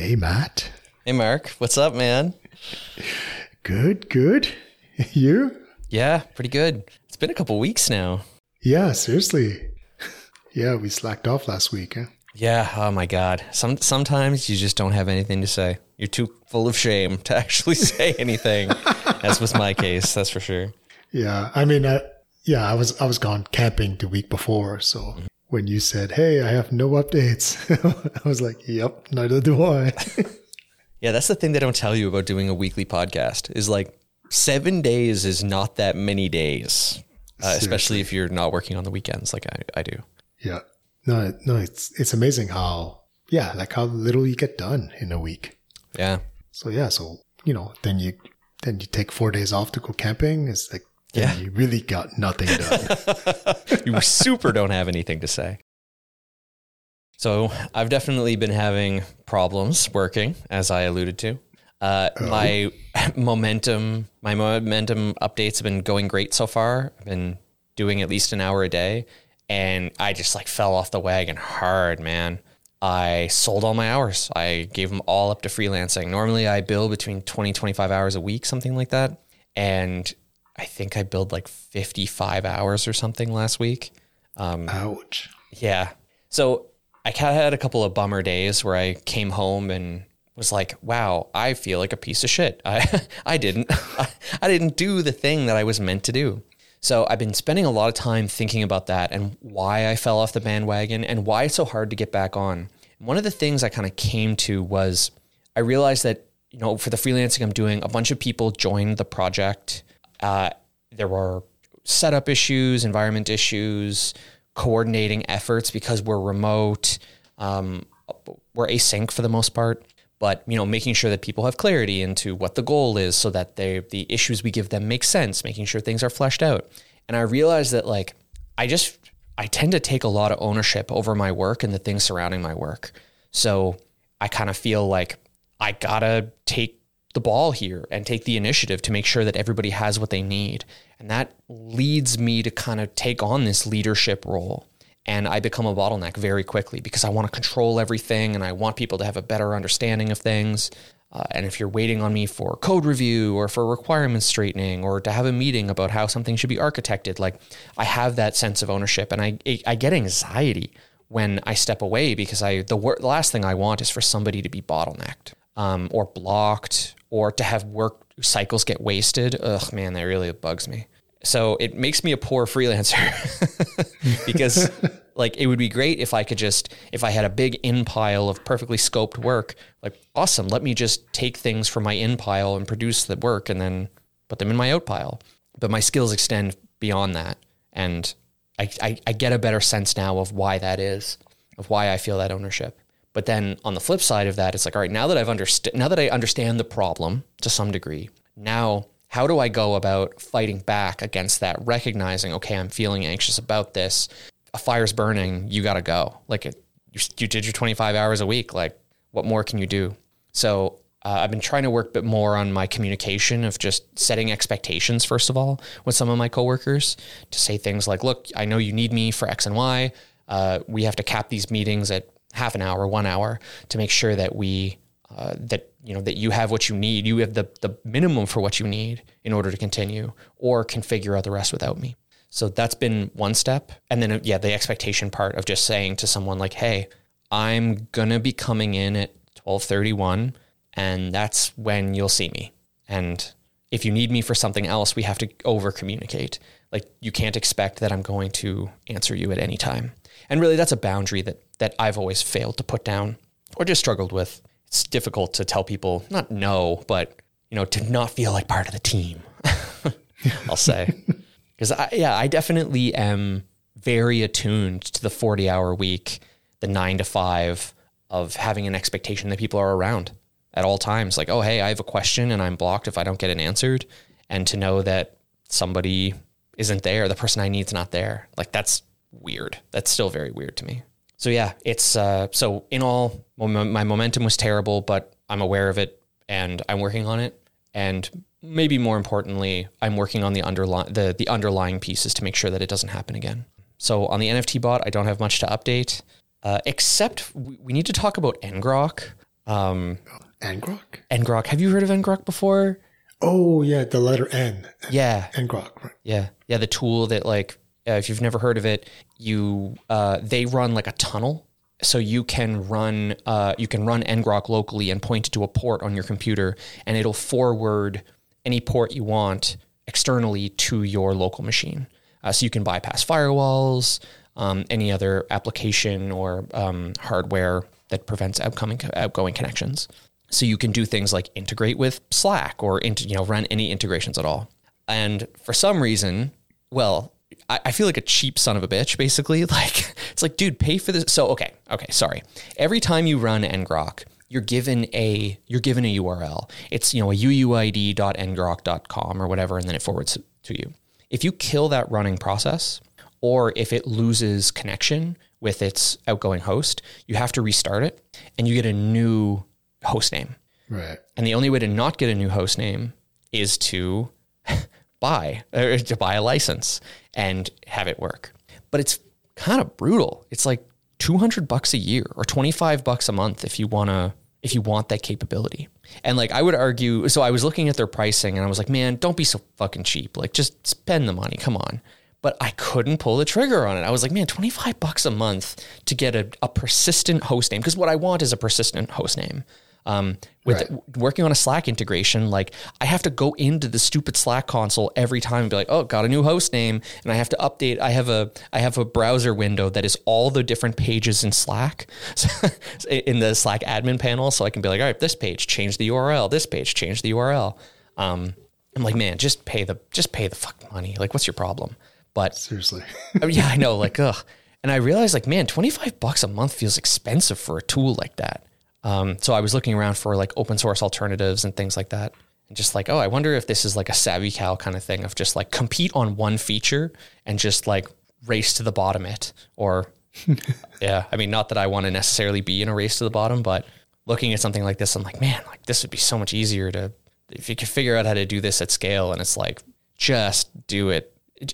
Hey, Matt. Hey, Mark. What's up, man? Good, good. You? Yeah, pretty good. It's been a couple weeks now. Yeah, seriously. Yeah, we slacked off last week. Huh? Yeah. Oh my God. Some sometimes you just don't have anything to say. You're too full of shame to actually say anything. As was my case, that's for sure. Yeah, I mean, uh, yeah, I was I was gone camping the week before, so when you said, "Hey, I have no updates," I was like, "Yep, neither do I." Yeah, that's the thing they don't tell you about doing a weekly podcast. Is like seven days is not that many days, uh, especially if you're not working on the weekends like I, I do. yeah, no, no, it's it's amazing how yeah, like how little you get done in a week. Yeah. So yeah, so you know, then you then you take four days off to go camping. It's like Yeah. you really got nothing done. you super don't have anything to say. So I've definitely been having problems working, as I alluded to. Uh, My momentum, my momentum updates have been going great so far. I've been doing at least an hour a day, and I just like fell off the wagon hard, man. I sold all my hours. I gave them all up to freelancing. Normally, I bill between 20, 25 hours a week, something like that. And I think I billed like 55 hours or something last week. Um, Ouch. Yeah. So I had a couple of bummer days where I came home and was like, wow, I feel like a piece of shit. I, I didn't, I, didn't do the thing that I was meant to do. So I've been spending a lot of time thinking about that and why I fell off the bandwagon and why it's so hard to get back on. One of the things I kind of came to was I realized that, you know, for the freelancing I'm doing, a bunch of people joined the project. Uh, there were setup issues, environment issues, coordinating efforts because we're remote. Um, we're async for the most part, but you know, making sure that people have clarity into what the goal is, so that they the issues we give them make sense. Making sure things are fleshed out. And I realized that like I just I tend to take a lot of ownership over my work and the things surrounding my work. So I kind of feel like I gotta take the ball here and take the initiative to make sure that everybody has what they need. And that leads me to kind of take on this leadership role. And I become a bottleneck very quickly because I want to control everything and I want people to have a better understanding of things. Uh, and if you're waiting on me for code review or for requirements straightening or to have a meeting about how something should be architected, like I have that sense of ownership and I, I get anxiety when I step away because I the, wor- the last thing I want is for somebody to be bottlenecked um, or blocked or to have work cycles get wasted. Ugh, man, that really bugs me. So it makes me a poor freelancer because like it would be great if I could just if I had a big in pile of perfectly scoped work, like awesome, let me just take things from my in pile and produce the work and then put them in my out pile. But my skills extend beyond that. And I, I, I get a better sense now of why that is, of why I feel that ownership. But then on the flip side of that, it's like, all right, now that I've understood, now that I understand the problem to some degree, now how do I go about fighting back against that? Recognizing, okay, I'm feeling anxious about this. A fire's burning. You got to go. Like it, you, you did your 25 hours a week. Like what more can you do? So uh, I've been trying to work a bit more on my communication of just setting expectations, first of all, with some of my coworkers to say things like, look, I know you need me for X and Y. Uh, we have to cap these meetings at half an hour, one hour to make sure that we, uh, that, you know, that you have what you need. You have the, the minimum for what you need in order to continue or can figure out the rest without me. So that's been one step. And then, yeah, the expectation part of just saying to someone like, hey, I'm to be coming in at 1231 and that's when you'll see me. And if you need me for something else, we have to over communicate. Like you can't expect that I'm going to answer you at any time. And really that's a boundary that that I've always failed to put down or just struggled with. It's difficult to tell people not no, but you know, to not feel like part of the team. I'll say. Because I, yeah, I definitely am very attuned to the 40 hour week, the nine to five of having an expectation that people are around at all times. Like, oh, hey, I have a question and I'm blocked if I don't get it answered. And to know that somebody isn't there, the person I need's not there. Like, that's weird. That's still very weird to me. So, yeah, it's uh, so in all, my momentum was terrible, but I'm aware of it and I'm working on it. And maybe more importantly, I'm working on the underlying the, the underlying pieces to make sure that it doesn't happen again. So on the NFT bot, I don't have much to update, uh, except we, we need to talk about Ngrok. Um, Ngrok? Ngrok. Have you heard of Ngrok before? Oh yeah, the letter N. Yeah. Ngrok, right? Yeah, yeah. The tool that like, uh, if you've never heard of it, you uh, they run like a tunnel, so you can run uh, you can run ngrok locally and point it to a port on your computer, and it'll forward any port you want externally to your local machine. Uh, so you can bypass firewalls, um, any other application or um, hardware that prevents outcoming outgoing connections. So you can do things like integrate with Slack or you know run any integrations at all. And for some reason, well, I, I feel like a cheap son of a bitch. Basically, like it's like, dude, pay for this. So okay, okay, sorry. Every time you run ngrok, you're given a you're given a URL. It's you know a uuid.ngrok.com or whatever, and then it forwards to you. If you kill that running process, or if it loses connection with its outgoing host, you have to restart it, and you get a new host name. Right. And the only way to not get a new host name is to buy to buy a license and have it work. But it's kind of brutal. It's like 200 bucks a year or 25 bucks a month if you want to if you want that capability. And like I would argue so I was looking at their pricing and I was like, "Man, don't be so fucking cheap. Like just spend the money. Come on." But I couldn't pull the trigger on it. I was like, man, 25 bucks a month to get a, a persistent host name. Because what I want is a persistent host name. Um, with Right. working on a Slack integration, like I have to go into the stupid Slack console every time and be like, oh, got a new host name, and I have to update. I have a I have a browser window that is all the different pages in Slack, in the Slack admin panel, so I can be like, all right, this page change the URL, this page change the URL. Um, I'm like, man, just pay the just pay the fucking money. Like, what's your problem? But Seriously. I mean, yeah, I know. Like, ugh. And I realized, like, man, 25 bucks a month feels expensive for a tool like that. Um, so I was looking around for like open source alternatives and things like that. And just like, oh, I wonder if this is like a savvy cow kind of thing of just like compete on one feature and just like race to the bottom it. Or, yeah, I mean, not that I want to necessarily be in a race to the bottom, but looking at something like this, I'm like, man, like this would be so much easier to, if you could figure out how to do this at scale and it's like, just do it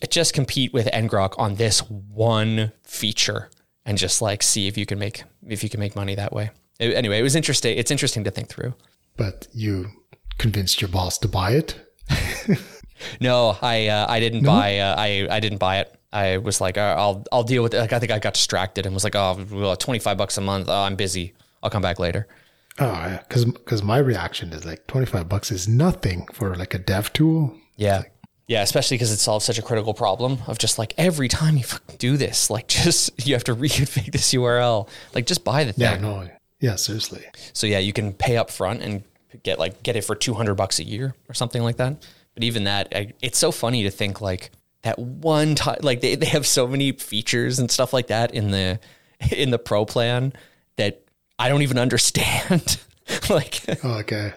just compete with ngrok on this one feature and just like see if you can make if you can make money that way It- anyway it was interesting it's interesting to think through. But you convinced your boss to buy it? no i uh, i didn't buy uh, i i didn't buy it. I was like uh, i'll i'll deal with it. Like i think i got distracted and was like oh well, 25 bucks a month. Oh, i'm busy. I'll come back later. Oh, yeah. Because my reaction is like 25 bucks is nothing for like a dev tool. yeah. Yeah especially because it solves such a critical problem of just like every time you fucking do this like just you have to reconfigure this url like just buy the thing. Yeah, no. Yeah, seriously. So yeah, you can pay up front and get like get it for 200 bucks a year or something like that. But even that, I, it's so funny to think like that one time, like they, they have so many features and stuff like that in the, in the pro plan that I don't even understand. like Oh, okay.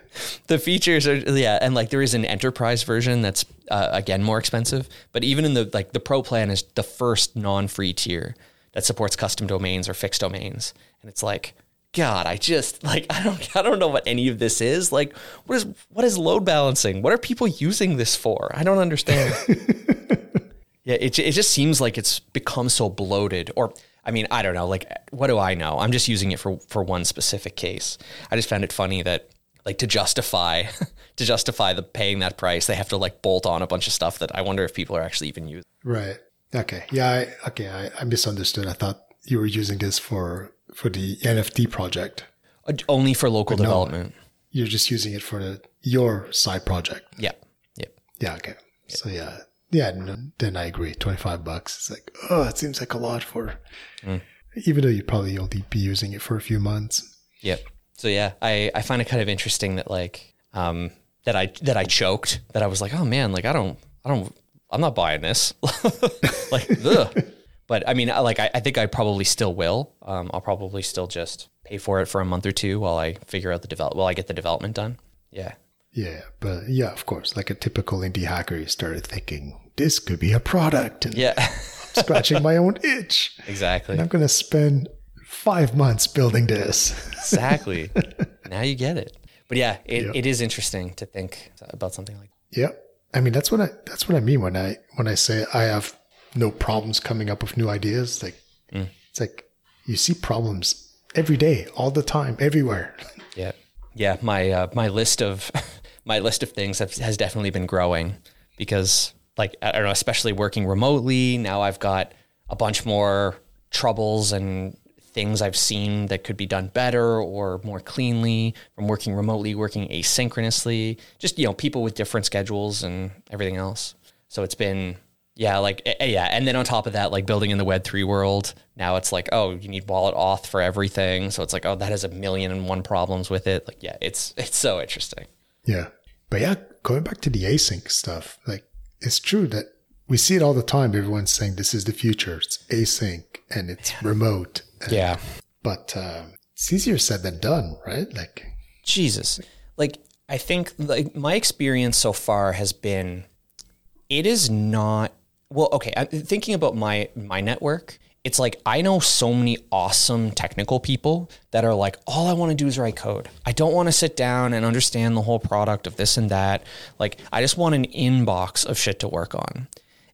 the features are, yeah. And like there is an enterprise version that's uh, again more expensive, but even in the, like the pro plan is the first non-free tier that supports custom domains or fixed domains. And it's like, God, I just like I don't I don't know what any of this is. Like, what is what is load balancing? What are people using this for? I don't understand. yeah, it it just seems like it's become so bloated. Or I mean, I don't know. Like, what do I know? I'm just using it for for one specific case. I just found it funny that like to justify to justify the paying that price, they have to like bolt on a bunch of stuff that I wonder if people are actually even using. Right. Okay. Yeah. I, okay. I, I misunderstood. I thought you were using this for for the NFT project. Uh, Only for local no. development. You're just using it for the, your side project. Yeah. Yep. Yeah. Okay. So yeah. Yeah. No, then I agree. 25 bucks. It's like, oh, it seems like a lot for, even though you probably only be using it for a few months. Yep. So yeah, I, I find it kind of interesting that like um that I that I choked that I was like oh man like I don't I don't I'm not buying this like ugh. But I mean like I, I think I probably still will um I'll probably still just pay for it for a month or two while I figure out the develop while I get the development done yeah Yeah. But yeah, of course, like a typical indie hacker, you started thinking this could be a product and yeah I'm scratching my own itch. exactly And I'm going to spend five months building this. exactly now you get it but yeah it, it is interesting to think about something like That. Yeah. I mean, that's what I, that's what I mean when I, when I say I have no problems coming up with new ideas. Like, it's like you see problems every day, all the time, everywhere. Yeah, yeah. My uh, my list of my list of things have, has definitely been growing because, like, I don't know, especially working remotely. Now I've got a bunch more troubles and things I've seen that could be done better or more cleanly from working remotely, working asynchronously. Just you know, people with different schedules and everything else. So it's been yeah, like eh, eh, yeah, and then on top of that, like building in the Web three world, now it's like oh, you need wallet auth for everything. So it's like oh, that has a million and one problems with it. Like yeah, it's it's so interesting. Yeah, but yeah, going back to the async stuff, like it's true that we see it all the time. Everyone's saying this is the future. It's async and it's yeah. remote. Yeah, but um, it's easier said than done, right? Like Jesus, like I think like my experience so far has been, it is not well, okay, thinking about my my network. It's like I know so many awesome technical people that are like, all I want to do is write code. I don't want to sit down and understand the whole product of this and that. Like, I just want an inbox of shit to work on.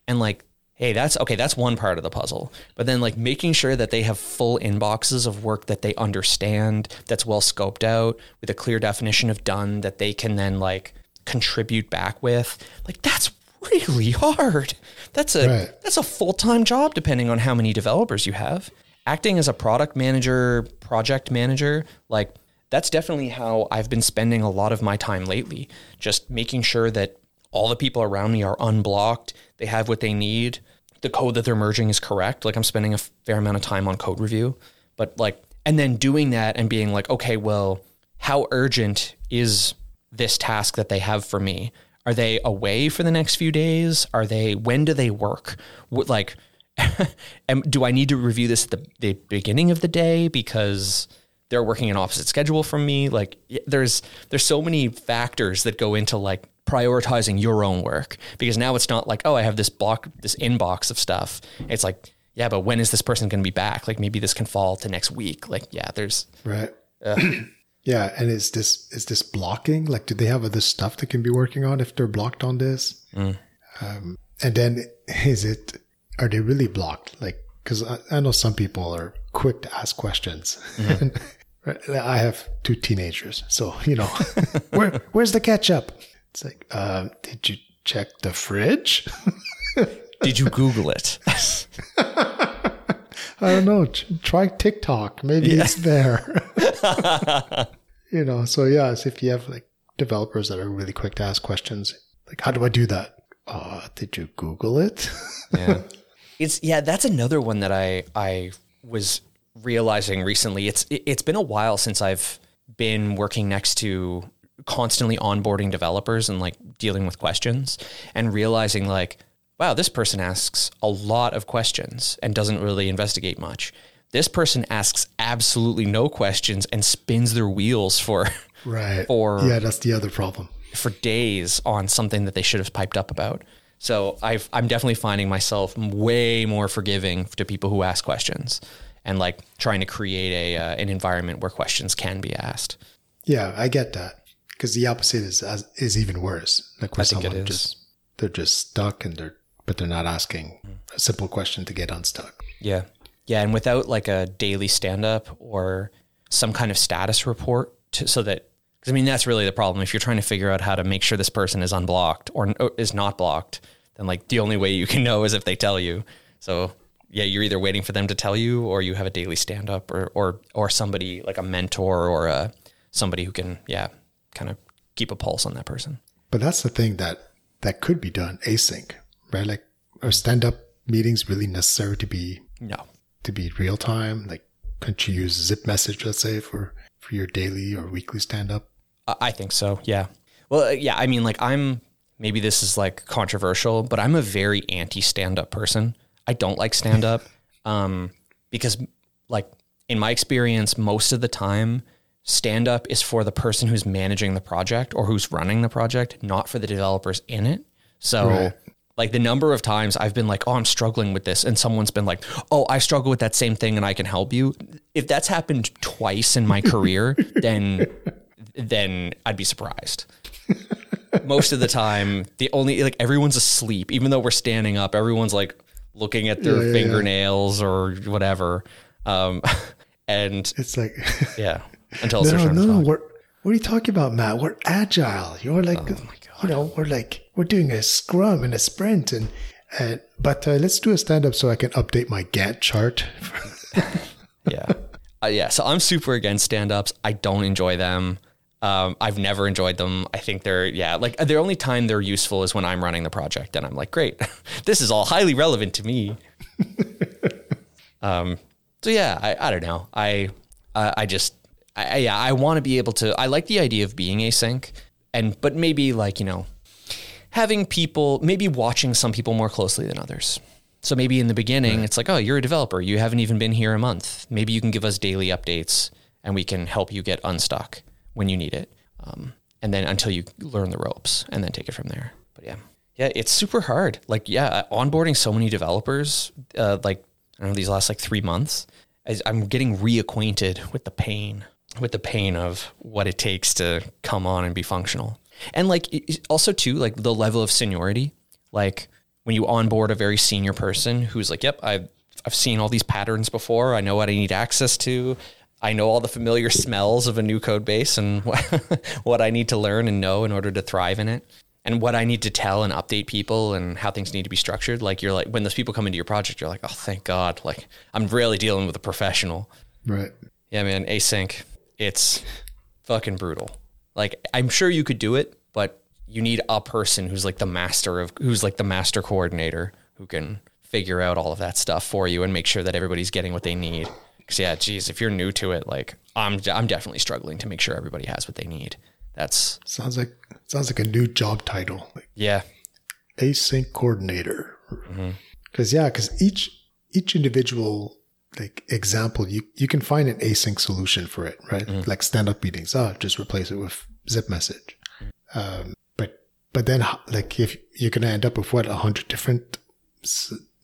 And like, hey, that's okay, that's one part of the puzzle. But then like making sure that they have full inboxes of work that they understand, that's well scoped out, with a clear definition of done that they can then like contribute back with. Like that's really hard. That's a right. that's a full-time job depending on how many developers you have. Acting as a product manager, project manager, like that's definitely how I've been spending a lot of my time lately. Just making sure that all the people around me are unblocked, they have what they need, the code that they're merging is correct. Like I'm spending a fair amount of time on code review, but like and then doing that and being like, okay, well, how urgent is this task that they have for me? Are they away for the next few days? Are they when do they work? What, like and do I need to review this at the, the beginning of the day because they're working an opposite schedule from me? Like there's there's so many factors that go into like prioritizing your own work because now it's not like oh I have this block this inbox of stuff. It's like yeah, but when is this person going to be back? Like maybe this can fall to next week. Like yeah, there's right. Uh, Yeah, and is this is this blocking? Like, do they have other stuff they can be working on if they're blocked on this? Mm. Um, and then is it are they really blocked? Like, because I, I, know some people are quick to ask questions. Mm-hmm. I have two teenagers, so you know, where where's the ketchup? It's like, uh, did you check the fridge? did you Google it? I don't know. Try TikTok. Maybe yeah. it's there. you know, so yes, if you have like developers that are really quick to ask questions, like, how do I do that? Uh, did you Google it? yeah. It's, yeah, that's another one that I, I was realizing recently. It's, it's been a while since I've been working next to constantly onboarding developers and like dealing with questions and realizing like, wow, this person asks a lot of questions and doesn't really investigate much. This person asks absolutely no questions and spins their wheels for right for yeah, that's the other problem for days on something that they should have piped up about. So i am definitely finding myself way more forgiving to people who ask questions and like trying to create a uh, an environment where questions can be asked. Yeah, I get that because the opposite is is even worse. Like where someone just they're just stuck and they're but they're not asking a simple question to get unstuck. Yeah. Yeah. And without like a daily stand up or some kind of status report to, so that, because I mean, that's really the problem. If you're trying to figure out how to make sure this person is unblocked or, or is not blocked, then like the only way you can know is if they tell you. So yeah, you're either waiting for them to tell you or you have a daily stand up or, or, or somebody like a mentor or a, somebody who can, yeah, kind of keep a pulse on that person. But that's the thing that, that could be done async, right? Like, are stand up meetings really necessary to be no to be real time? Like, couldn't you use ZipMessage, let's say, for for your daily or weekly stand up? I think so. Yeah. Well, uh, yeah. I mean, like, I'm maybe this is like controversial, but I'm a very anti stand up person. I don't like stand up um, because, like, in my experience, most of the time, stand up is for the person who's managing the project or who's running the project, not for the developers in it. So right. Like the number of times I've been like, oh, I'm struggling with this. And someone's been like, oh, I struggle with that same thing and I can help you. If that's happened twice in my career, then, then I'd be surprised. Most of the time, the only, like everyone's asleep, even though we're standing up, everyone's like looking at their yeah, yeah, fingernails yeah. or whatever. Um, and it's like, yeah, until no, no, we're, what are you talking about, Matt? We're agile. You're like, Oh you know, we're like, we're doing a scrum and a sprint and, and but uh, let's do a stand up so I can update my Gantt chart. yeah. Uh, yeah. So I'm super against stand ups. I don't enjoy them. Um, I've never enjoyed them. I think they're, yeah, like the only time they're useful is when I'm running the project and I'm like, great, this is all highly relevant to me. um, so yeah, I, I don't know. I, uh, I just, I, yeah, I want to be able to, I like the idea of being async and, but maybe like, you know, having people, maybe watching some people more closely than others. So maybe in the beginning, right. it's like, oh, you're a developer. You haven't even been here a month. Maybe you can give us daily updates and we can help you get unstuck when you need it. Um, and then until you learn the ropes and then take it from there. But yeah, yeah, it's super hard. Like, yeah, onboarding so many developers, uh, like, I don't know, these last like three months, I'm getting reacquainted with the pain, with the pain of what it takes to come on and be functional. And like, also too, like the level of seniority, like, when you onboard a very senior person who's like, "Yep, I've I've seen all these patterns before. I know what I need access to. I know all the familiar smells of a new code base and what I need to learn and know in order to thrive in it." And what I need to tell and update people and how things need to be structured. Like you're like when those people come into your project, you're like, oh, thank God! Like I'm really dealing with a professional. Right. Yeah, man. Async, it's fucking brutal. Like I'm sure you could do it, but you need a person who's like the master of who's like the master coordinator who can figure out all of that stuff for you and make sure that everybody's getting what they need. Cause yeah, geez, if you're new to it, like I'm, I'm definitely struggling to make sure everybody has what they need. That's sounds like sounds like a new job title. Like yeah, async coordinator. Because mm-hmm. yeah, because each each individual like example, you you can find an async solution for it, right? Mm-hmm. Like stand up meetings. Oh, just replace it with ZipMessage. Um, but then like if you're going to end up with what a hundred different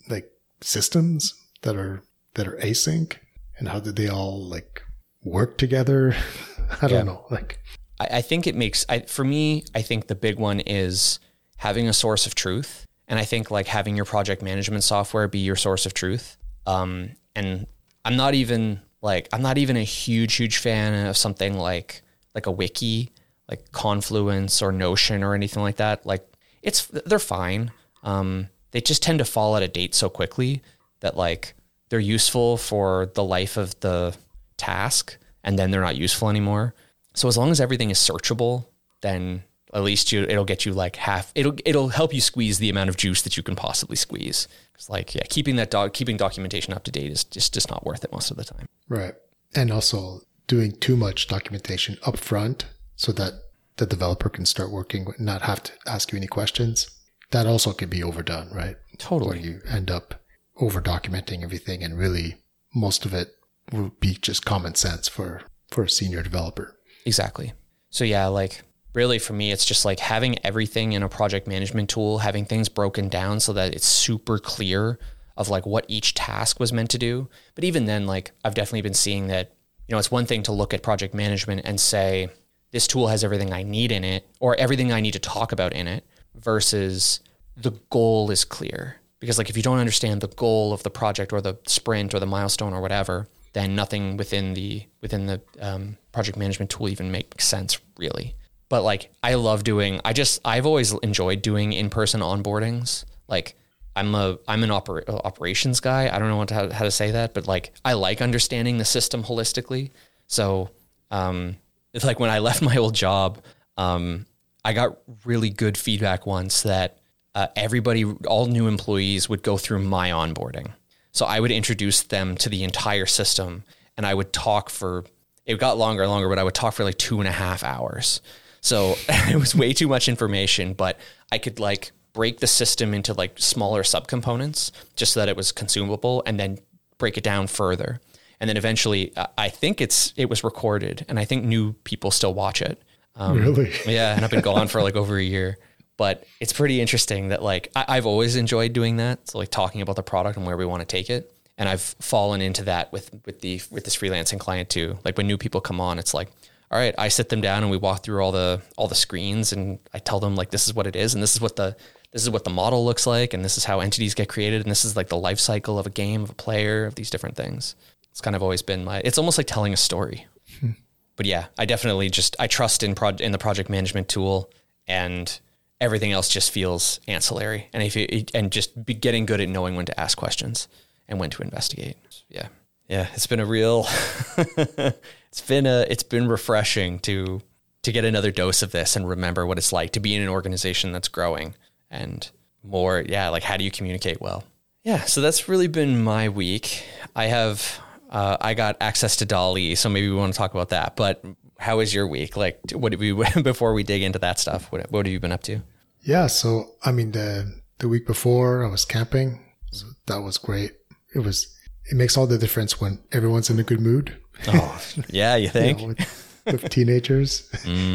like systems that are that are async and how did they all like work together i don't know like I, I think it makes I, for me i think the big one is having a source of truth and i think like having your project management software be your source of truth um, and i'm not even like i'm not even a huge huge fan of something like like a wiki like Confluence or Notion or anything like that. Like it's they're fine. Um, they just tend to fall out of date so quickly that like they're useful for the life of the task and then they're not useful anymore. So as long as everything is searchable, then at least you it'll get you like half it'll it'll help you squeeze the amount of juice that you can possibly squeeze. Cuz like yeah, keeping that dog keeping documentation up to date is just just not worth it most of the time. Right. And also doing too much documentation up front so that the developer can start working, and not have to ask you any questions. That also can be overdone, right? Totally. Where you end up over documenting everything and really most of it would be just common sense for, for a senior developer. Exactly. So yeah, like really for me, it's just like having everything in a project management tool, having things broken down so that it's super clear of like what each task was meant to do. But even then, like I've definitely been seeing that, you know, it's one thing to look at project management and say, this tool has everything I need in it or everything I need to talk about in it versus the goal is clear. Because like if you don't understand the goal of the project or the sprint or the milestone or whatever, then nothing within the within the um, project management tool even makes sense really. But like I love doing, I just I've always enjoyed doing in person onboardings. Like I'm a I'm an oper- operations guy. I don't know what to, how, how to say that, but like I like understanding the system holistically. So um, it's like when I left my old job, um, I got really good feedback once that uh, everybody, all new employees would go through my onboarding. So I would introduce them to the entire system and I would talk for, it got longer and longer, but I would talk for like two and a half hours. So it was way too much information, but I could like break the system into like smaller subcomponents just so that it was consumable and then break it down further and then eventually I think it's it was recorded, and I think new people still watch it. Um, really? Yeah, and I've been gone for like over a year, but it's pretty interesting that like I, I've always enjoyed doing that. So like talking about the product and where we want to take it, and I've fallen into that with with the with this freelancing client too. Like when new people come on, it's like all right, I sit them down and we walk through all the all the screens and I tell them like this is what it is and this is what the this is what the model looks like and this is how entities get created and this is like the life cycle of a game of a player of these different things. It's kind of always been my. It's almost like telling a story. Hmm. but yeah, I definitely just I trust in pro- in the project management tool, and everything else just feels ancillary. And if you, and just be getting good at knowing when to ask questions and when to investigate. Yeah, yeah, it's been a real, it's been a it's been refreshing to to get another dose of this and remember what it's like to be in an organization that's growing and more yeah like how do you communicate well? Yeah so that's really been my week. I have uh, i got access to DALL-E so maybe we want to talk about that but how was your week? Like what did we before we dig into that stuff what, what have you been up to? Yeah, so I mean the the week before I was camping, so that was great. It was it makes all the difference when everyone's in a good mood. oh yeah you you think know, with, with teenagers.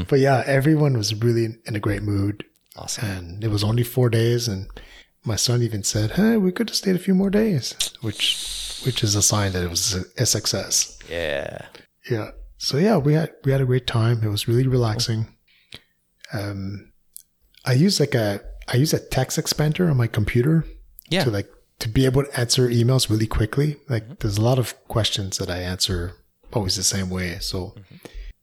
But yeah, everyone was really in, in a great mood. awesome And it was only four days and my son even said, Hey, we could have stayed a few more days, which which is a sign that it was a, a success. yeah Yeah. So yeah, we had we had a great time. It was really relaxing. Um, I use like a I use a text expander on my computer yeah to like to be able to answer emails really quickly. Like mm-hmm. there's a lot of questions that I answer always the same way. So mm-hmm.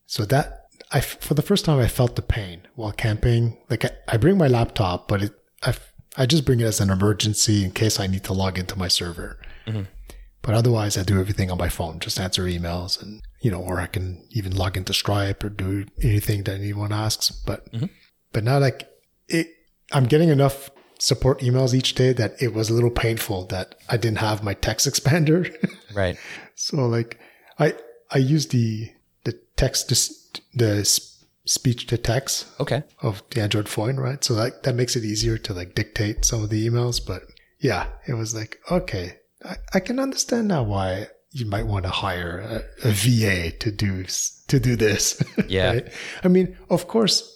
so that I, for the first time I felt the pain while camping. Like I, I bring my laptop, but it I I just bring it as an emergency in case I need to log into my server. Mm-hmm. But otherwise, I do everything on my phone, just answer emails and, you know, or I can even log into Stripe or do anything that anyone asks. But, but now like it, I'm getting enough support emails each day that it was a little painful that I didn't have my text expander. right so like I, I use the, the text, to, the speech to text okay of the Android phone, right? So that that makes it easier to like dictate some of the emails. But yeah, it was like, okay, I, I can understand now why you might want to hire a, a VA to do to do this. Yeah. right? I mean, of course,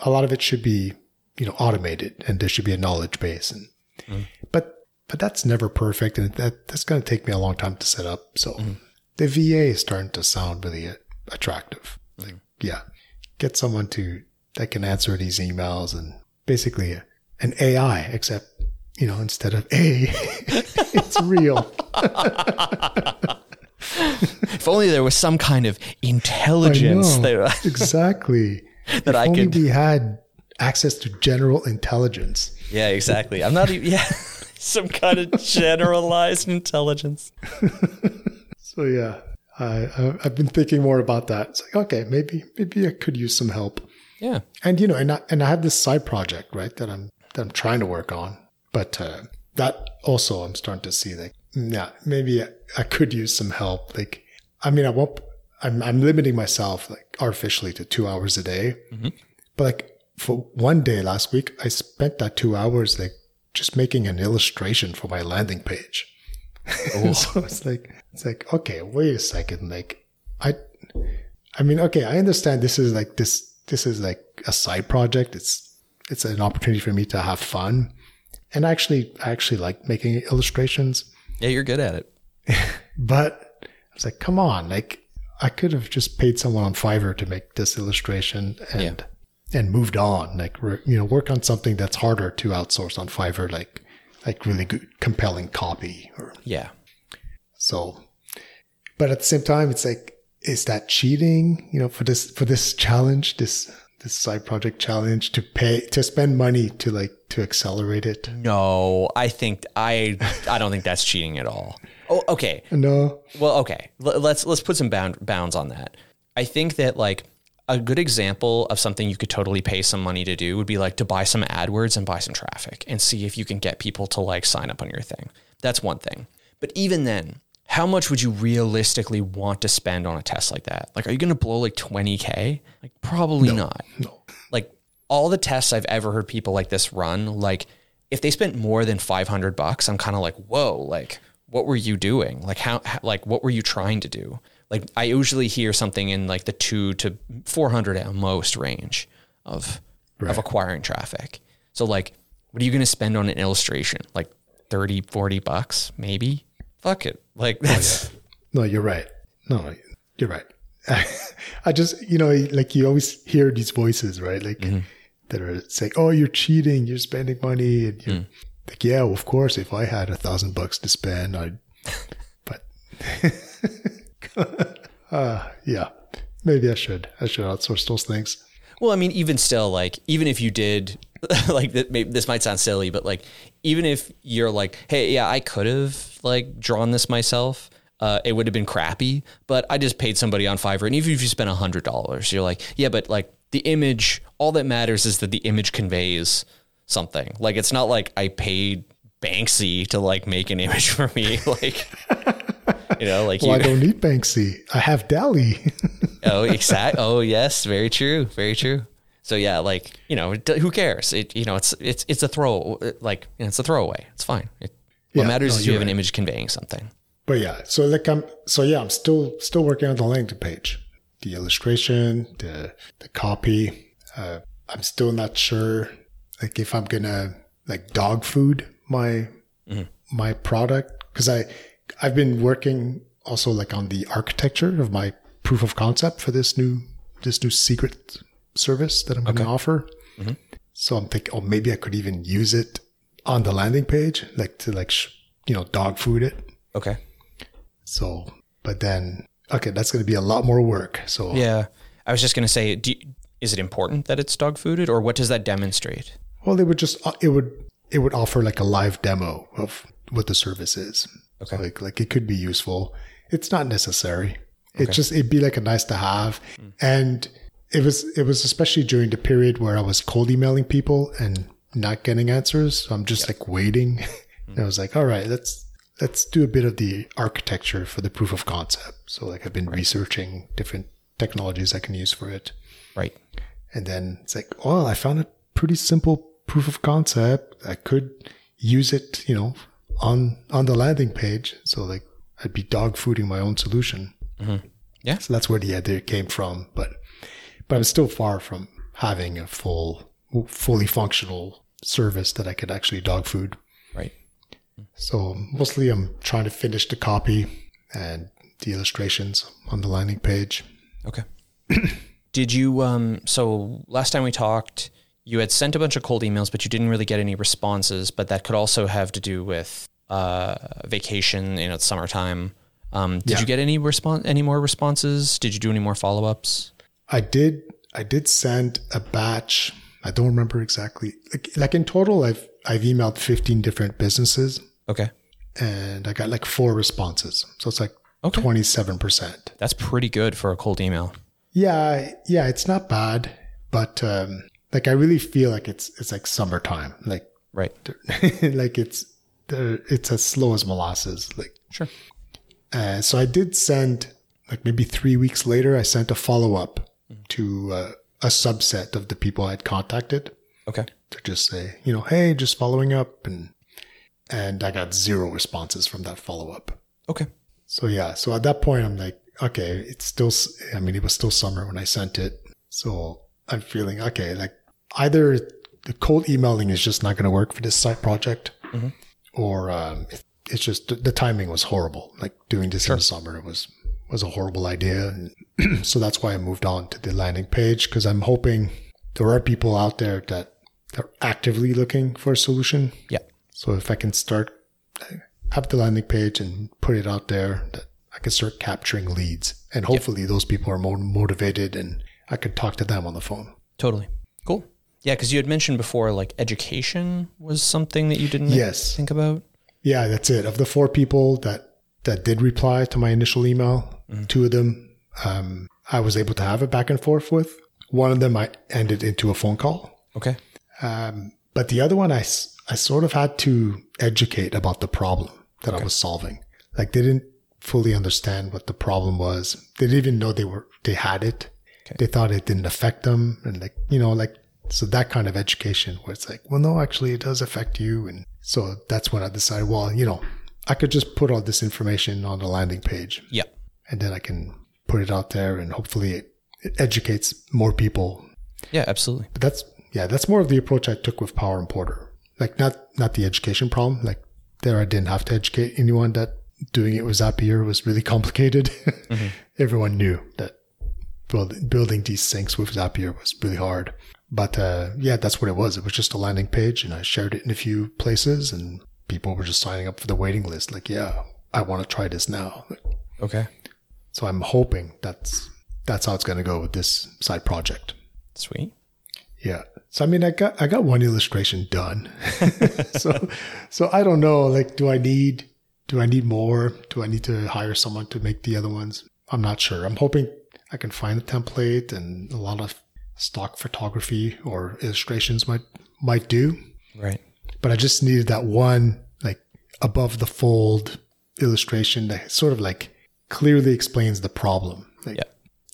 a lot of it should be you know automated, and there should be a knowledge base, and mm-hmm. but but that's never perfect, and that that's going to take me a long time to set up. So mm-hmm. the VA is starting to sound really uh, attractive. Like, mm-hmm. yeah, get someone to that can answer these emails and basically uh, a, an AI, except you know instead of A, it's real. if only there was some kind of intelligence know. there exactly. that if I only could we had access to general intelligence. Yeah, exactly. I'm not even, yeah, some kind of generalized intelligence. So yeah, I, I've been thinking more about that. It's like okay, maybe maybe I could use some help. Yeah. And you know, and I, and I have this side project right that I'm that I'm trying to work on, but uh, that also I'm starting to see like yeah, maybe I, I could use some help. Like, I mean, I won't. I'm I'm limiting myself like artificially to two hours a day, but like for one day last week, I spent that two hours like just making an illustration for my landing page. Oh. so it's like it's like okay, wait a second, like I I mean, okay, I understand this is like this this is like a side project. It's it's an opportunity for me to have fun. And actually I actually like making illustrations. Yeah, you're good at it. But I was like, come on, like I could have just paid someone on Fiverr to make this illustration and and moved on. Like you know, work on something that's harder to outsource on Fiverr, like like really good compelling copy or Yeah. so, but at the same time, it's like, is that cheating? You know, for this for this challenge, this this side project challenge to pay to spend money to like to accelerate it? No, I think I I don't think that's cheating at all. Oh, okay. No, Well, okay. L- let's let's put some bound, bounds on that. I think that like a good example of something you could totally pay some money to do would be like to buy some AdWords and buy some traffic and see if you can get people to like sign up on your thing. That's one thing. But even then, how much would you realistically want to spend on a test like that? Like, are you going to blow like 20K? Like, probably not. no. Like, all the tests I've ever heard people like this run, like, if they spent more than 500 bucks, I'm kind of like, whoa, like, what were you doing? Like, how, how, like, what were you trying to do? Like, I usually hear something in like the two to 400 at most range of, of acquiring traffic. So, like, what are you going to spend on an illustration? Like 30, 40 bucks, maybe? Fuck it. Like, oh, that's, No, you're right. No, you're right. I just, you know, like you always hear these voices, right? Like mm-hmm. that are saying, "Oh, you're cheating. You're spending money." And you're mm. like, "Yeah, well, of course. If I had a thousand bucks to spend, I'd." But, uh, yeah, Maybe I should. I should outsource those things. Well, I mean, even still, like, even if you did, like, that maybe, this might sound silly, but like, even if you're like, hey, yeah, I could have like drawn this myself, uh, it would have been crappy, but I just paid somebody on Fiverr. And even if you spend a hundred dollars, you're like, yeah, but like the image, all that matters is that the image conveys something. Like, it's not like I paid Banksy to like make an image for me. Like, you know, like Well, I don't need Banksy. I have DALL-E. oh, exact. Oh, yes, very true, very true. So yeah, like you know, who cares? It you know, it's it's it's a throw, like you know, it's a throwaway. It's fine. It, what Yeah, matters no, is you have an image conveying something. But yeah, so like I'm so yeah, I'm still still working on the landing page, the illustration, the the copy. Uh, I'm still not sure like if I'm gonna like dog food my my product because I I've been working also like on the architecture of my proof of concept for this new this new secret service that I'm going to offer. So I'm thinking, oh, maybe I could even use it on the landing page, like to like sh- you know dog food it. Okay. So, but then, okay, that's going to be a lot more work. So, Yeah, I was just gonna say, do you, is it important that it's dog fooded, or what does that demonstrate? well, it would just, uh, it would, it would offer like a live demo of what the service is. Okay. Like, like it could be useful. It's not necessary. It's just, it'd be like a nice to have. Hmm. And it was, it was especially during the period where I was cold emailing people and not getting answers. So I'm just like waiting. and I hmm. was like, all right, let's, let's do a bit of the architecture for the proof of concept. So like I've been researching different technologies I can use for it. Right. And then it's like, oh, I found a pretty simple proof of concept. I could use it, you know, on on the landing page. So like I'd be dog fooding my own solution. Yeah. So that's where the idea came from. But but I'm still far from having a full fully functional service that I could actually dog food. Right. So mostly I'm trying to finish the copy and the illustrations on the landing page. Okay. Did you um so last time we talked, you had sent a bunch of cold emails, but you didn't really get any responses, but that could also have to do with uh vacation, you know, it's summertime. Um did Yeah. you get any response any more responses? Did you do any more follow-ups? I did I did send a batch. I don't remember exactly. Like, like in total I've I've emailed 15 different businesses Okay. and I got like four responses. So it's like 27%. That's pretty good for a cold email. Yeah, yeah, it's not bad, but um like I really feel like it's it's like summertime. Like Right. like it's it's as slow as molasses. Like Sure. Uh, so I did send, like maybe three weeks later, I sent a follow up to uh, a subset of the people I'd contacted Okay. to just say, you know, hey, just following up, and and I got zero responses from that follow up. Okay. So yeah, so at that point, I'm like, okay, it's still, I mean, it was still summer when I sent it, so I'm feeling okay. Like either the cold emailing is just not going to work for this site project, or um, it, it's just the, the timing was horrible. Like doing this in the summer was was a horrible idea, and so that's why I moved on to the landing page because I'm hoping there are people out there that are actively looking for a solution. Yeah. So if I can start have the landing page and put it out there, that I can start capturing leads, and hopefully those people are more motivated, and I could talk to them on the phone. Totally. Cool. Yeah, because you had mentioned before, like education was something that you didn't Yes. think about. Yeah, that's it. Of the four people that that did reply to my initial email, two of them um, I was able to have a back and forth with. One of them I ended into a phone call, Okay. um, but the other one I, I sort of had to educate about the problem that I was solving. Like they didn't fully understand what the problem was. They didn't even know they were they had it. They thought it didn't affect them, and like you know, like so that kind of education where it's like, well, no, actually, it does affect you, and so that's when I decided, well, you know, I could just put all this information on the landing page, Yeah. and then I can put it out there, and hopefully, it, it educates more people Yeah, absolutely. but that's yeah, that's more of the approach I took with Power Importer. Like not not the education problem. Like there, I didn't have to educate anyone that doing it with Zapier was really complicated. Mm-hmm. Everyone knew that build, building these syncs with Zapier was really hard. But uh, yeah, that's what it was. It was just a landing page, and I shared it in a few places, and people were just signing up for the waiting list. Like, yeah, I want to try this now. Okay. So I'm hoping that's that's how it's going to go with this side project. Sweet. Yeah. So I mean, I got I got one illustration done. so so I don't know. Like, do I need do I need more? Do I need to hire someone to make the other ones? I'm not sure. I'm hoping I can find a template and a lot of stock photography or illustrations might might do. Right. But I just needed that one like above the fold illustration that sort of like clearly explains the problem. Like, Yeah.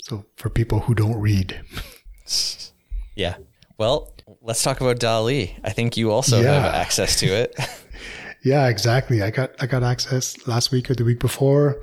So for people who don't read. Yeah. Well, let's talk about DALL-E. I think you also Yeah. have access to it. Yeah, exactly. I got I got access last week or the week before,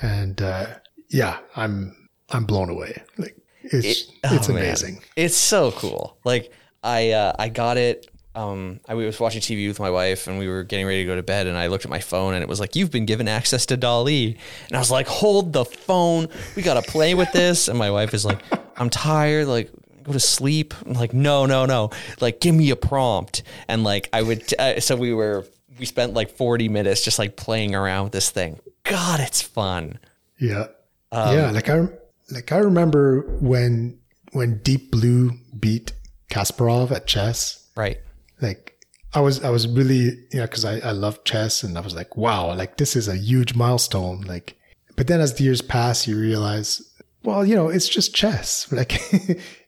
and uh, yeah, I'm I'm blown away. Like it's it's Oh, man. amazing. It's so cool. Like I uh, I got it. Um, I was watching TV with my wife, and we were getting ready to go to bed. And I looked at my phone, and it was like, "You've been given access to DALL-E." And I was like, "Hold the phone. We gotta play with this." And my wife is like, "I'm tired. Like, go to sleep." I'm like, "No, no, no. Like, give me a prompt." And like, I would. Uh, so we were. We spent like 40 minutes just like playing around with this thing. God, it's fun. Yeah, Um, yeah. Like I like I remember when when Deep Blue beat Kasparov at chess. Right. Like I was I was really you know because I I love chess and I was like wow like this is a huge milestone like. But then as the years pass, you realize well you know it's just chess like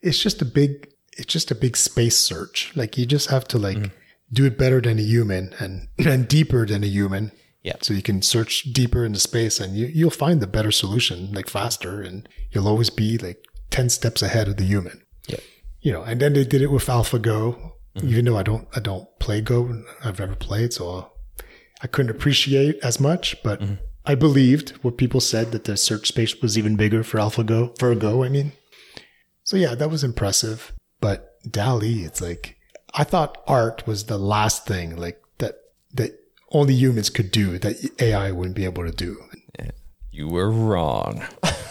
it's just a big it's just a big space search like you just have to like mm-hmm. do it better than a human and and deeper than a human Yeah. so you can search deeper into space and you, you'll find the better solution like faster and you'll always be like 10 steps ahead of the human. Yeah. you know and then they did it with alphago. Mm-hmm. Even though i don't i don't play go i've never played so i couldn't appreciate as much but mm-hmm. i believed what people said that the search space was even bigger for alphago for go i mean. So yeah that was impressive but DALL-E it's like i thought art was the last thing like that that only humans could do that ai wouldn't be able to do You were wrong.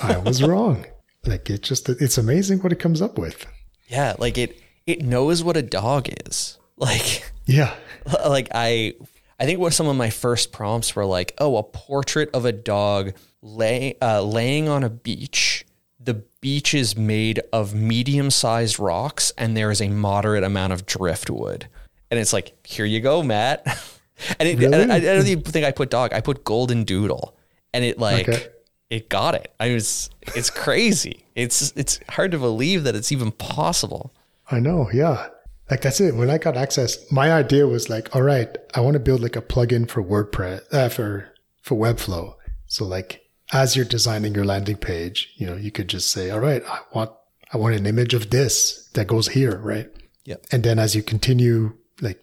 i was wrong like it just it's amazing what it comes up with Yeah, like it it knows what a dog is. Like yeah like I I think what some of my first prompts were like, oh, a portrait of a dog lay, uh, laying on a beach. The beach is made of medium-sized rocks, and there is a moderate amount of driftwood. And it's like, here you go, Matt. and it, Really? I, I don't even think I put dog. I put golden doodle, and it like Okay. it got it. I was, it's crazy. It's it's hard to believe that it's even possible. I know, yeah. Like that's it. When I got access, my idea was like, all right, I want to build like a plugin for WordPress uh, for for Webflow. So like as you're designing your landing page, you know, you could just say, all right, I want I want an image of this that goes here, right? Yep. And then as you continue like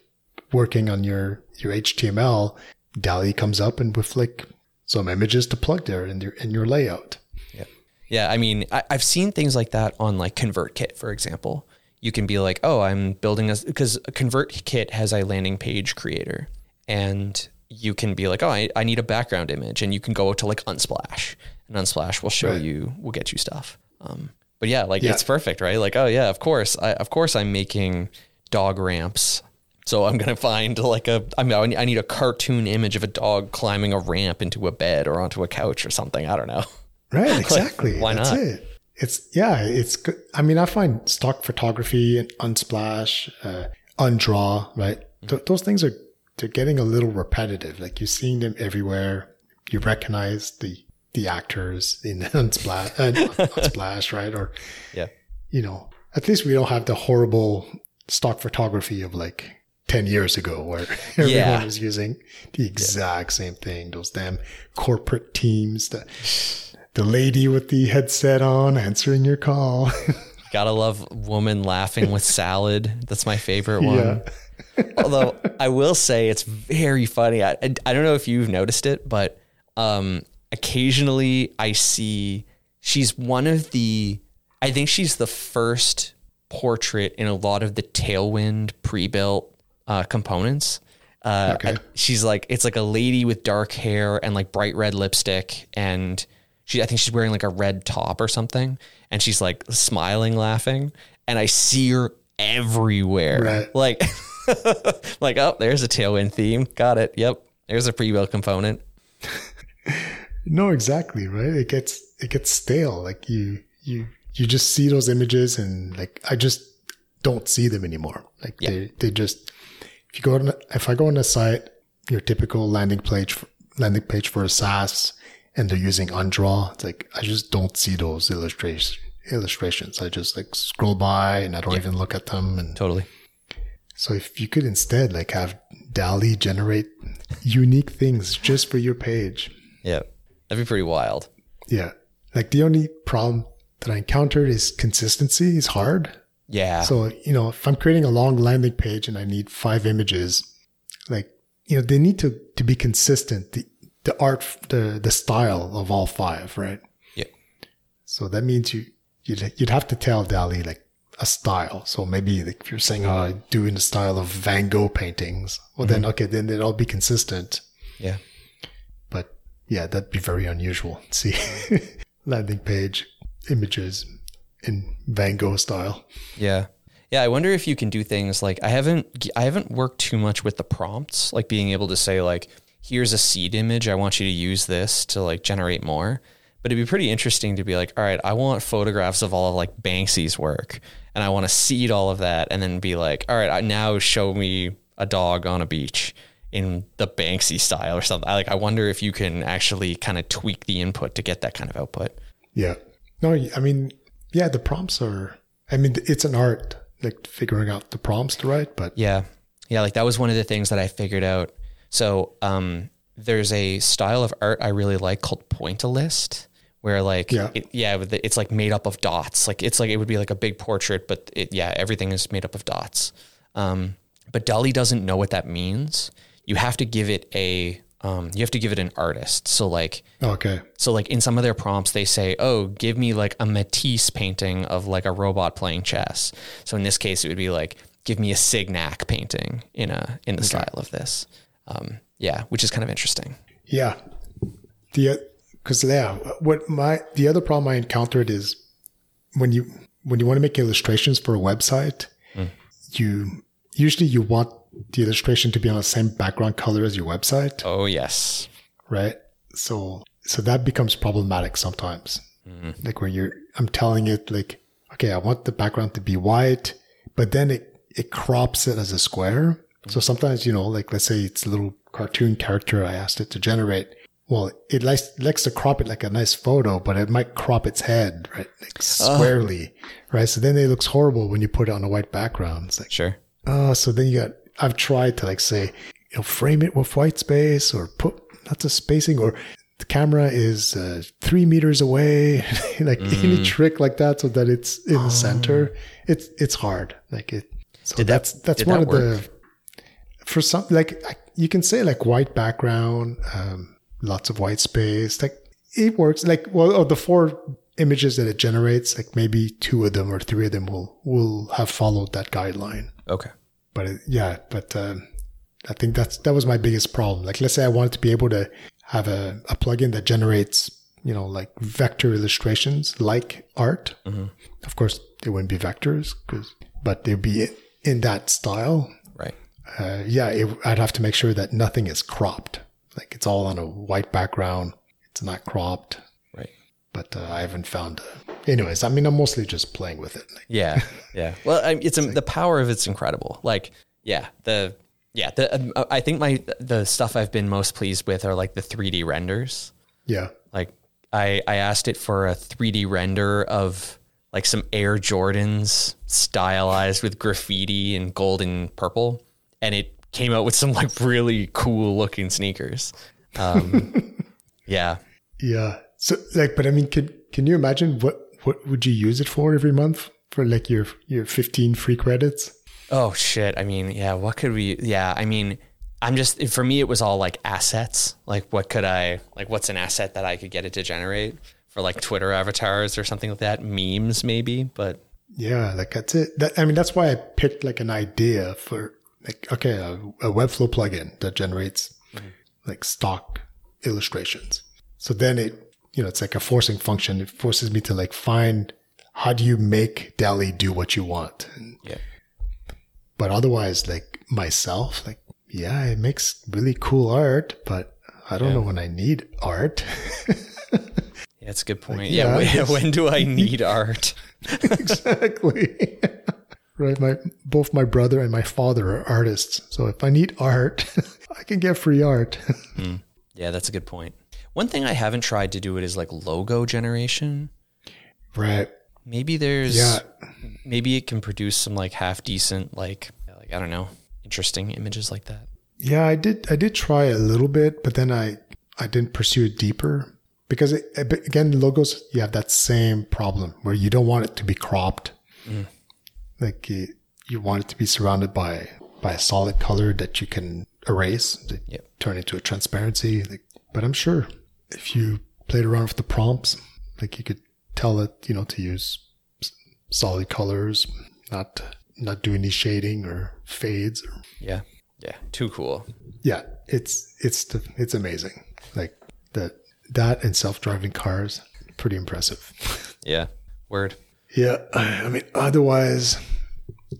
working on your your HTML, DALL-E comes up and with like some images to plug there in your in your layout. Yeah, yeah. I mean, I, I've seen things like that on like ConvertKit, for example. You can be like, oh, I'm building a because ConvertKit has a landing page creator, and you can be like, oh, I, I need a background image, and you can go to like Unsplash, and Unsplash will show Right. you, will get you stuff. Um, but yeah, like Yeah. it's perfect, right? Like, oh yeah, of course, I, of course, I'm making dog ramps. So I'm gonna find like a I mean I need a cartoon image of a dog climbing a ramp into a bed or onto a couch or something. I don't know. Right, exactly. why That's not? it. It's yeah, it's good. I mean, I find stock photography and Unsplash, uh, Undraw, right? Th- those things are they're getting a little repetitive. Like you're seeing them everywhere. You recognize the the actors in Unsplash, uh, Unsplash, right? Or Yeah. you know, at least we don't have the horrible stock photography of like 10 years ago where everyone Yeah. was using the exact same thing. Those damn corporate teams, the, the lady with the headset on answering your call. Gotta love woman laughing with salad. That's my favorite one. yeah. Although I will say it's very funny. I, I, I don't know if you've noticed it, but um, occasionally I see she's one of the, I think she's the first portrait in a lot of the Tailwind pre built uh, components. Uh, Okay. I- she's like, it's like a lady with dark hair and like bright red lipstick. And she, I think she's wearing like a red top or something. And she's like smiling, laughing. And I see her everywhere. Right. Like, like, oh, there's a tailwind theme. Got it. Yep. There's a pre-built component. No, exactly, right? It gets it gets stale. Like you you you just see those images and like I just don't see them anymore. Like Yeah. they they just if you go on if I go on a site, your typical landing page landing page for a SaaS, and they're using Undraw, it's like I just don't see those illustrations illustrations. I just like scroll by and I don't even look at them. And Totally. so if you could instead like have DALL-E generate unique things just for your page, Yeah. That'd be pretty wild. yeah. Like the only problem that I encountered is consistency is hard. Yeah. So, you know, if I'm creating a long landing page and I need five images, like, you know, they need to, to be consistent. The, the art, the, the style of all five, right? yeah. So that means you, you'd, you'd have to tell DALL-E like a style. So maybe like if you're saying, oh, I do in the style of Van Gogh paintings, well then, mm-hmm. okay, then all be consistent. Yeah. But yeah, that'd be very unusual. See landing page images in Van Gogh style. Yeah. Yeah, I wonder if you can do things like I haven't I haven't worked too much with the prompts, like being able to say like here's a seed image, I want you to use this to like generate more. But it'd be pretty interesting to be like, all right, I want photographs of all of like Banksy's work and I want to seed all of that and then be like, all right, now show me a dog on a beach in the Banksy style or something. I like I wonder if you can actually kind of tweak the input to get that kind of output. Yeah. No, I mean, yeah, the prompts are, I mean, it's an art, like figuring out the prompts to write, but Yeah. Yeah. Like that was one of the things that I figured out. So, um, there's a style of art I really like called pointillist where like, Yeah. it, yeah, it's like made up of dots. Like it's like, it would be like a big portrait, but it, yeah, everything is made up of dots. Um, but DALL-E doesn't know what that means. You have to give it a, um, you have to give it an artist. So like, okay. so like in some of their prompts, they say, "Oh, give me like a Matisse painting of like a robot playing chess." So in this case, it would be like, "Give me a Signac painting in a in the style of this." Um, yeah, which is kind of interesting. Yeah. The, cause yeah, what my, the other problem I encountered is when you, when you want to make illustrations for a website, you, usually you want the illustration to be on the same background color as your website. Oh yes, right? So so that becomes problematic sometimes. Mm-hmm. Like when you're, I'm telling it like, okay, I want the background to be white, but then it it crops it as a square. So mm-hmm. sometimes you know, like let's say it's a little cartoon character I asked it to generate. Well, it likes likes to crop it like a nice photo, but it might crop its head right, like ah. squarely, right? So then it looks horrible when you put it on a white background. It's like, sure. Oh, so then you got, I've tried to like say, you know, frame it with white space or put lots of spacing or the camera is uh, three meters away, like any trick like that so that it's in the center. It's, it's hard. Like it, so Did that- that's, that's one that of the, for some, like you can say like white background, um, lots of white space, like it works. Like, well, of the four images that it generates, like maybe two of them or three of them will, will have followed that guideline Okay. But it, yeah, but um, I think that's that was my biggest problem. Like, let's say I wanted to be able to have a, a plugin that generates, you know, like vector illustrations, like art. Of course, they wouldn't be vectors, cause, but they'd be in that style. Right. Uh, yeah, it, I'd have to make sure that nothing is cropped. Like it's all on a white background. It's not cropped. But uh, I haven't found. Uh, anyways, I mean, I'm mostly just playing with it. Like, Yeah. Yeah. Well, I, it's, the power of it's incredible. Like, yeah, the yeah, the um, I think my the stuff I've been most pleased with are like the 3D renders. yeah, Like I I asked it for a 3D render of like some Air Jordans stylized with graffiti and gold and purple, and it came out with some like really cool looking sneakers. Um, yeah. Yeah. So like, but I mean, can can you imagine what what would you use it for every month for like your your 15 free credits? Oh shit. I mean, yeah, what could we yeah, I mean, I'm just for me it was all like assets. Like what could I like what's an asset that I could get it to generate for like Twitter avatars or something like that, memes maybe, but Yeah, like that's it. That, I mean, that's why I picked like an idea for like okay, a, a Webflow plugin that generates mm-hmm. like stock illustrations. So then it, you know, it's like a forcing function. It forces me to like find how do you make DALL-E do what you want. And, yeah. but otherwise, like myself, like yeah, it makes really cool art, but I don't know when I need art. Yeah, that's a good point. yeah, yeah, when, when do I need art? exactly. right. My both my brother and my father are artists, so if I need art, I can get free art. Hmm. Yeah, that's a good point. One thing I haven't tried to do it is like logo generation. right. Maybe there's Yeah. maybe it can produce some like half decent like like I don't know, interesting images like that. Yeah, I did. I did try a little bit, but then I I didn't pursue it deeper because it, again, logos you have that same problem where you don't want it to be cropped. Mm. Like you, you want it to be surrounded by by a solid color that you can erase, Yep. turn into a transparency. Like, but I'm sure if you played around with the prompts, like you could tell it, you know, to use solid colors, not not do any shading or fades or Yeah. Yeah. Too cool. yeah, it's it's it's amazing. Like that that and self-driving cars, pretty impressive. Yeah. Word. Yeah, I mean otherwise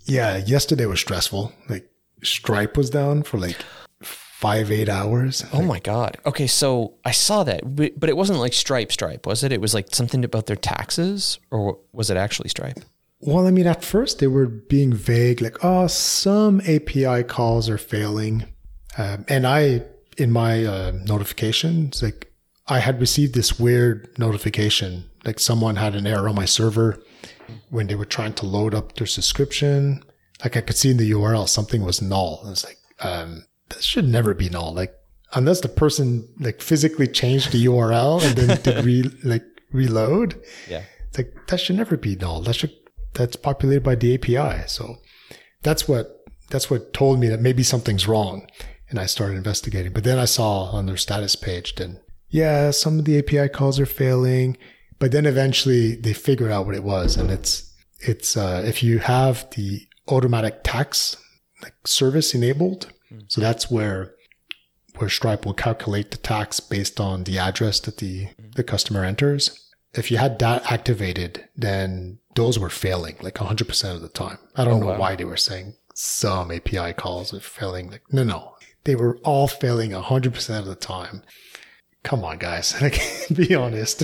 yeah, yesterday was stressful. Like Stripe was down for like 5 8 hours. Oh my god. Okay, so I saw that, but but it wasn't like Stripe Stripe, was it? It was like something about their taxes or was it actually Stripe? Well, I mean at first they were being vague like oh, some API calls are failing. Um, and I in my uh, notifications like I had received this weird notification like someone had an error on my server when they were trying to load up their subscription. Like I could see in the URL something was null. I was like, um, that should never be null. Like unless the person like physically changed the URL and then did re like reload. Yeah. Like that should never be null. That should that's populated by the API. So that's what that's what told me that maybe something's wrong. And I started investigating. But then I saw on their status page then, yeah, some of the API calls are failing. But then eventually they figured out what it was. And it's it's uh, if you have the automatic tax like service enabled. Mm. So that's where where Stripe will calculate the tax based on the address that the, mm. the customer enters. If you had that activated, then those were failing like 100% of the time. I don't oh, know why they were saying some API calls are failing. Like, no, no. They were all failing 100% of the time. Come on, guys. Like, be honest.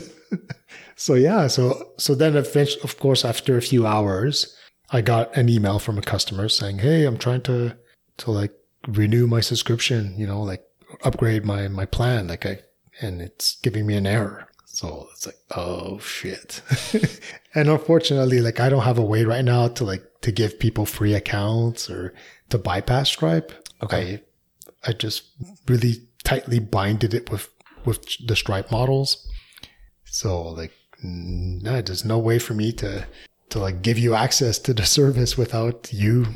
so yeah, so, so then eventually, of course, after a few hours, I got an email from a customer saying, Hey, I'm trying to, to like renew my subscription, you know, like upgrade my, my plan. Like I, and it's giving me an error. So it's like, oh shit. and unfortunately, like I don't have a way right now to like, to give people free accounts or to bypass Stripe. Okay. I, I just really tightly binded it with, with the Stripe models. So like, no, there's no way for me to, to like give you access to the service without you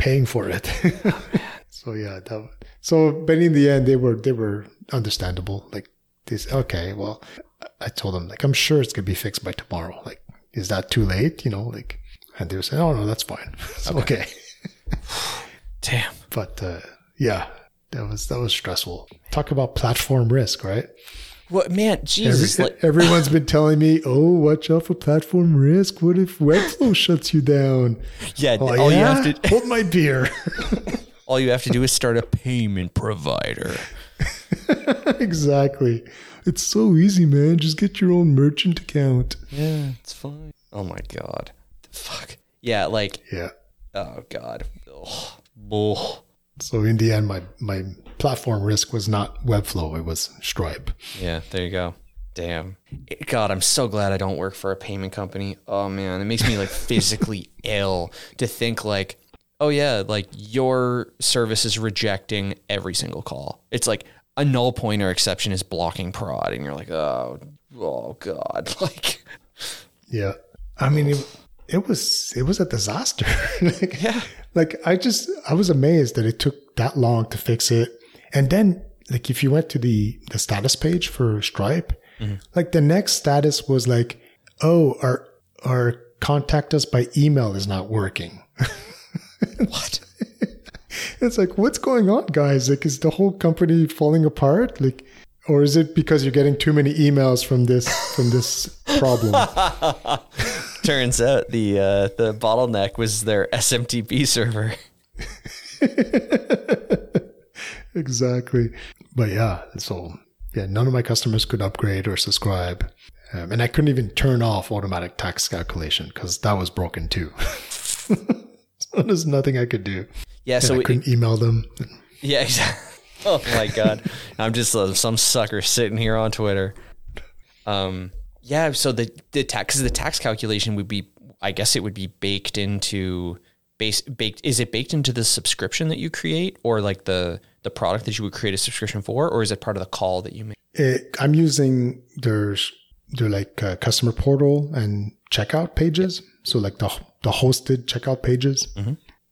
paying for it. so yeah, that, so but in the end they were they were understandable. Like this, okay, well, I told them like I'm sure it's gonna be fixed by tomorrow. Like, is that too late? You know, like, and they were saying, oh no, that's fine. It's okay. Damn. But uh, yeah, that was that was stressful. Talk about platform risk, right? What man, Every, Jesus, like everyone's been telling me, "Oh, watch out for platform risk. What if Webflow shuts you down?" yeah, Oh, all yeah? you have to hold my beer. all you have to do is start a payment provider. exactly. It's so easy, man. Just get your own merchant account. Yeah, it's fine. Oh my god. Fuck. Yeah, like Yeah. oh god. Ugh. Ugh. So in the end, my my platform risk was not Webflow; it was Stripe. Yeah, there you go. Damn. God, I'm so glad I don't work for a payment company. Oh man, it makes me like physically ill to think like, oh yeah, like your service is rejecting every single call. It's like a null pointer exception is blocking prod, and you're like, oh, oh god, like, Yeah. I mean, it, it was it was a disaster. like, Yeah. Like I just I was amazed that it took that long to fix it. And then like if you went to the the status page for Stripe, like the next status was like, "Oh, our our contact us by email is not working." what? It's like, what's going on, guys? Like, is the whole company falling apart? Like, or is it because you're getting too many emails from this from this problem? Turns out the uh, the bottleneck was their SMTP server. exactly. But yeah, so Yeah, none of my customers could upgrade or subscribe. Um, and I couldn't even turn off automatic tax calculation because that was broken too. so there's nothing I could do. Yeah, And so I it- couldn't email them. Yeah, exactly. Oh my god, I'm just uh, some sucker sitting here on Twitter. Um, yeah. So the the tax the tax calculation would be, I guess it would be baked into base baked. Is it baked into the subscription that you create, or like the the product that you would create a subscription for, or is it part of the call that you make? It, I'm using their their like uh, customer portal and checkout pages. So like the the hosted checkout pages.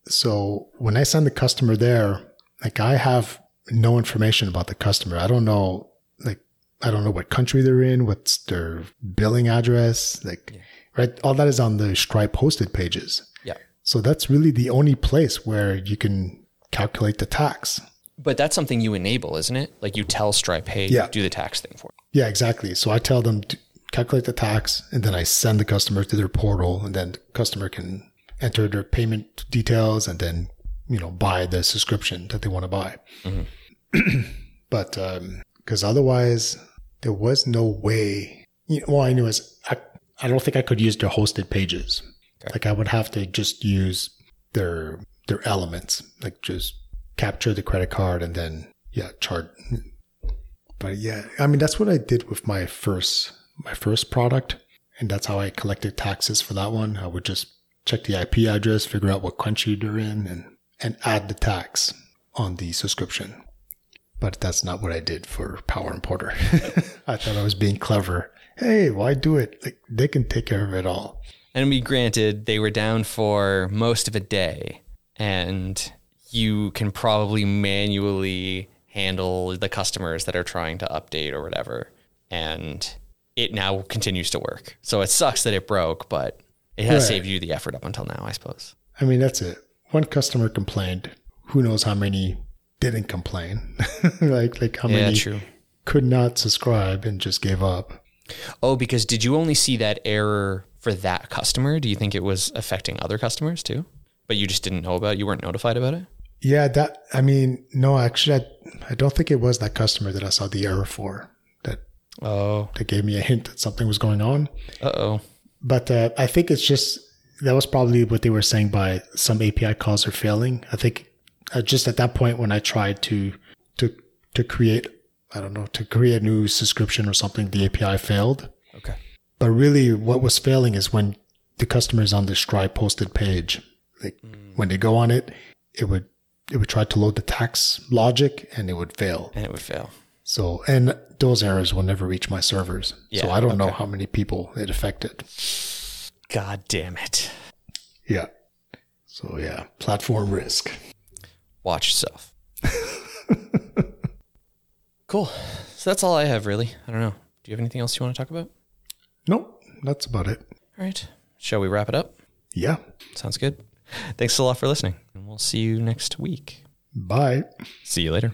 So when I send the customer there, like I have no information about the customer. I don't know like I don't know what country they're in, what's their billing address, like right. All that is on the Stripe hosted pages. Yeah. So that's really the only place where you can calculate the tax. But that's something you enable, isn't it? Like you tell Stripe, hey, Yeah. do the tax thing for. me. Yeah, exactly. So I tell them to calculate the tax and then I send the customer to their portal and then the customer can enter their payment details and then, you know, buy the subscription that they want to buy. but, um, cause otherwise there was no way, you know, well, anyways, I, I don't think I could use their hosted pages. Like I would have to just use their, their elements, like just capture the credit card and then, yeah, charge, but yeah, I mean that's what I did with my first my first product, and that's how I collected taxes for that one. I would just check the IP address, figure out what country they're in, and and add the tax on the subscription. But that's not what I did for Power Importer. I thought I was being clever. Hey, why do it? Like they can take care of it all. And we granted, they were down for most of a day, and you can probably manually handle the customers that are trying to update or whatever. And it now continues to work. So it sucks that it broke, but it has Right. saved you the effort up until now, I suppose. I mean, that's it. One customer complained. Who knows how many didn't complain? like like how Yeah, many true. could not subscribe and just gave up. Oh, because did you only see that error for that customer? Do you think it was affecting other customers too? But you just didn't know about it? You weren't notified about it? Yeah, that I mean, no, actually, I, I don't think it was that customer that I saw the error for that Oh, that gave me a hint that something was going on. uh oh. But uh, I think it's just that was probably what they were saying by some API calls are failing. I think uh, just at that point when I tried to to to create, I don't know, to create a new subscription or something, the API failed. Okay. But really, what was failing is when the customer is on the Stripe posted page. Like when they go on it, it would it would try to load the tax logic and it would fail. And it would fail. So and those errors will never reach my servers. Yeah, so I don't know how many people it affected. God damn it. Yeah. So yeah, platform risk. Watch yourself. cool. So that's all I have, really. I don't know. Do you have anything else you want to talk about? Nope, that's about it. All right. Shall we wrap it up? Yeah. Sounds good. Thanks a lot for listening, and we'll see you next week. Bye. See you later.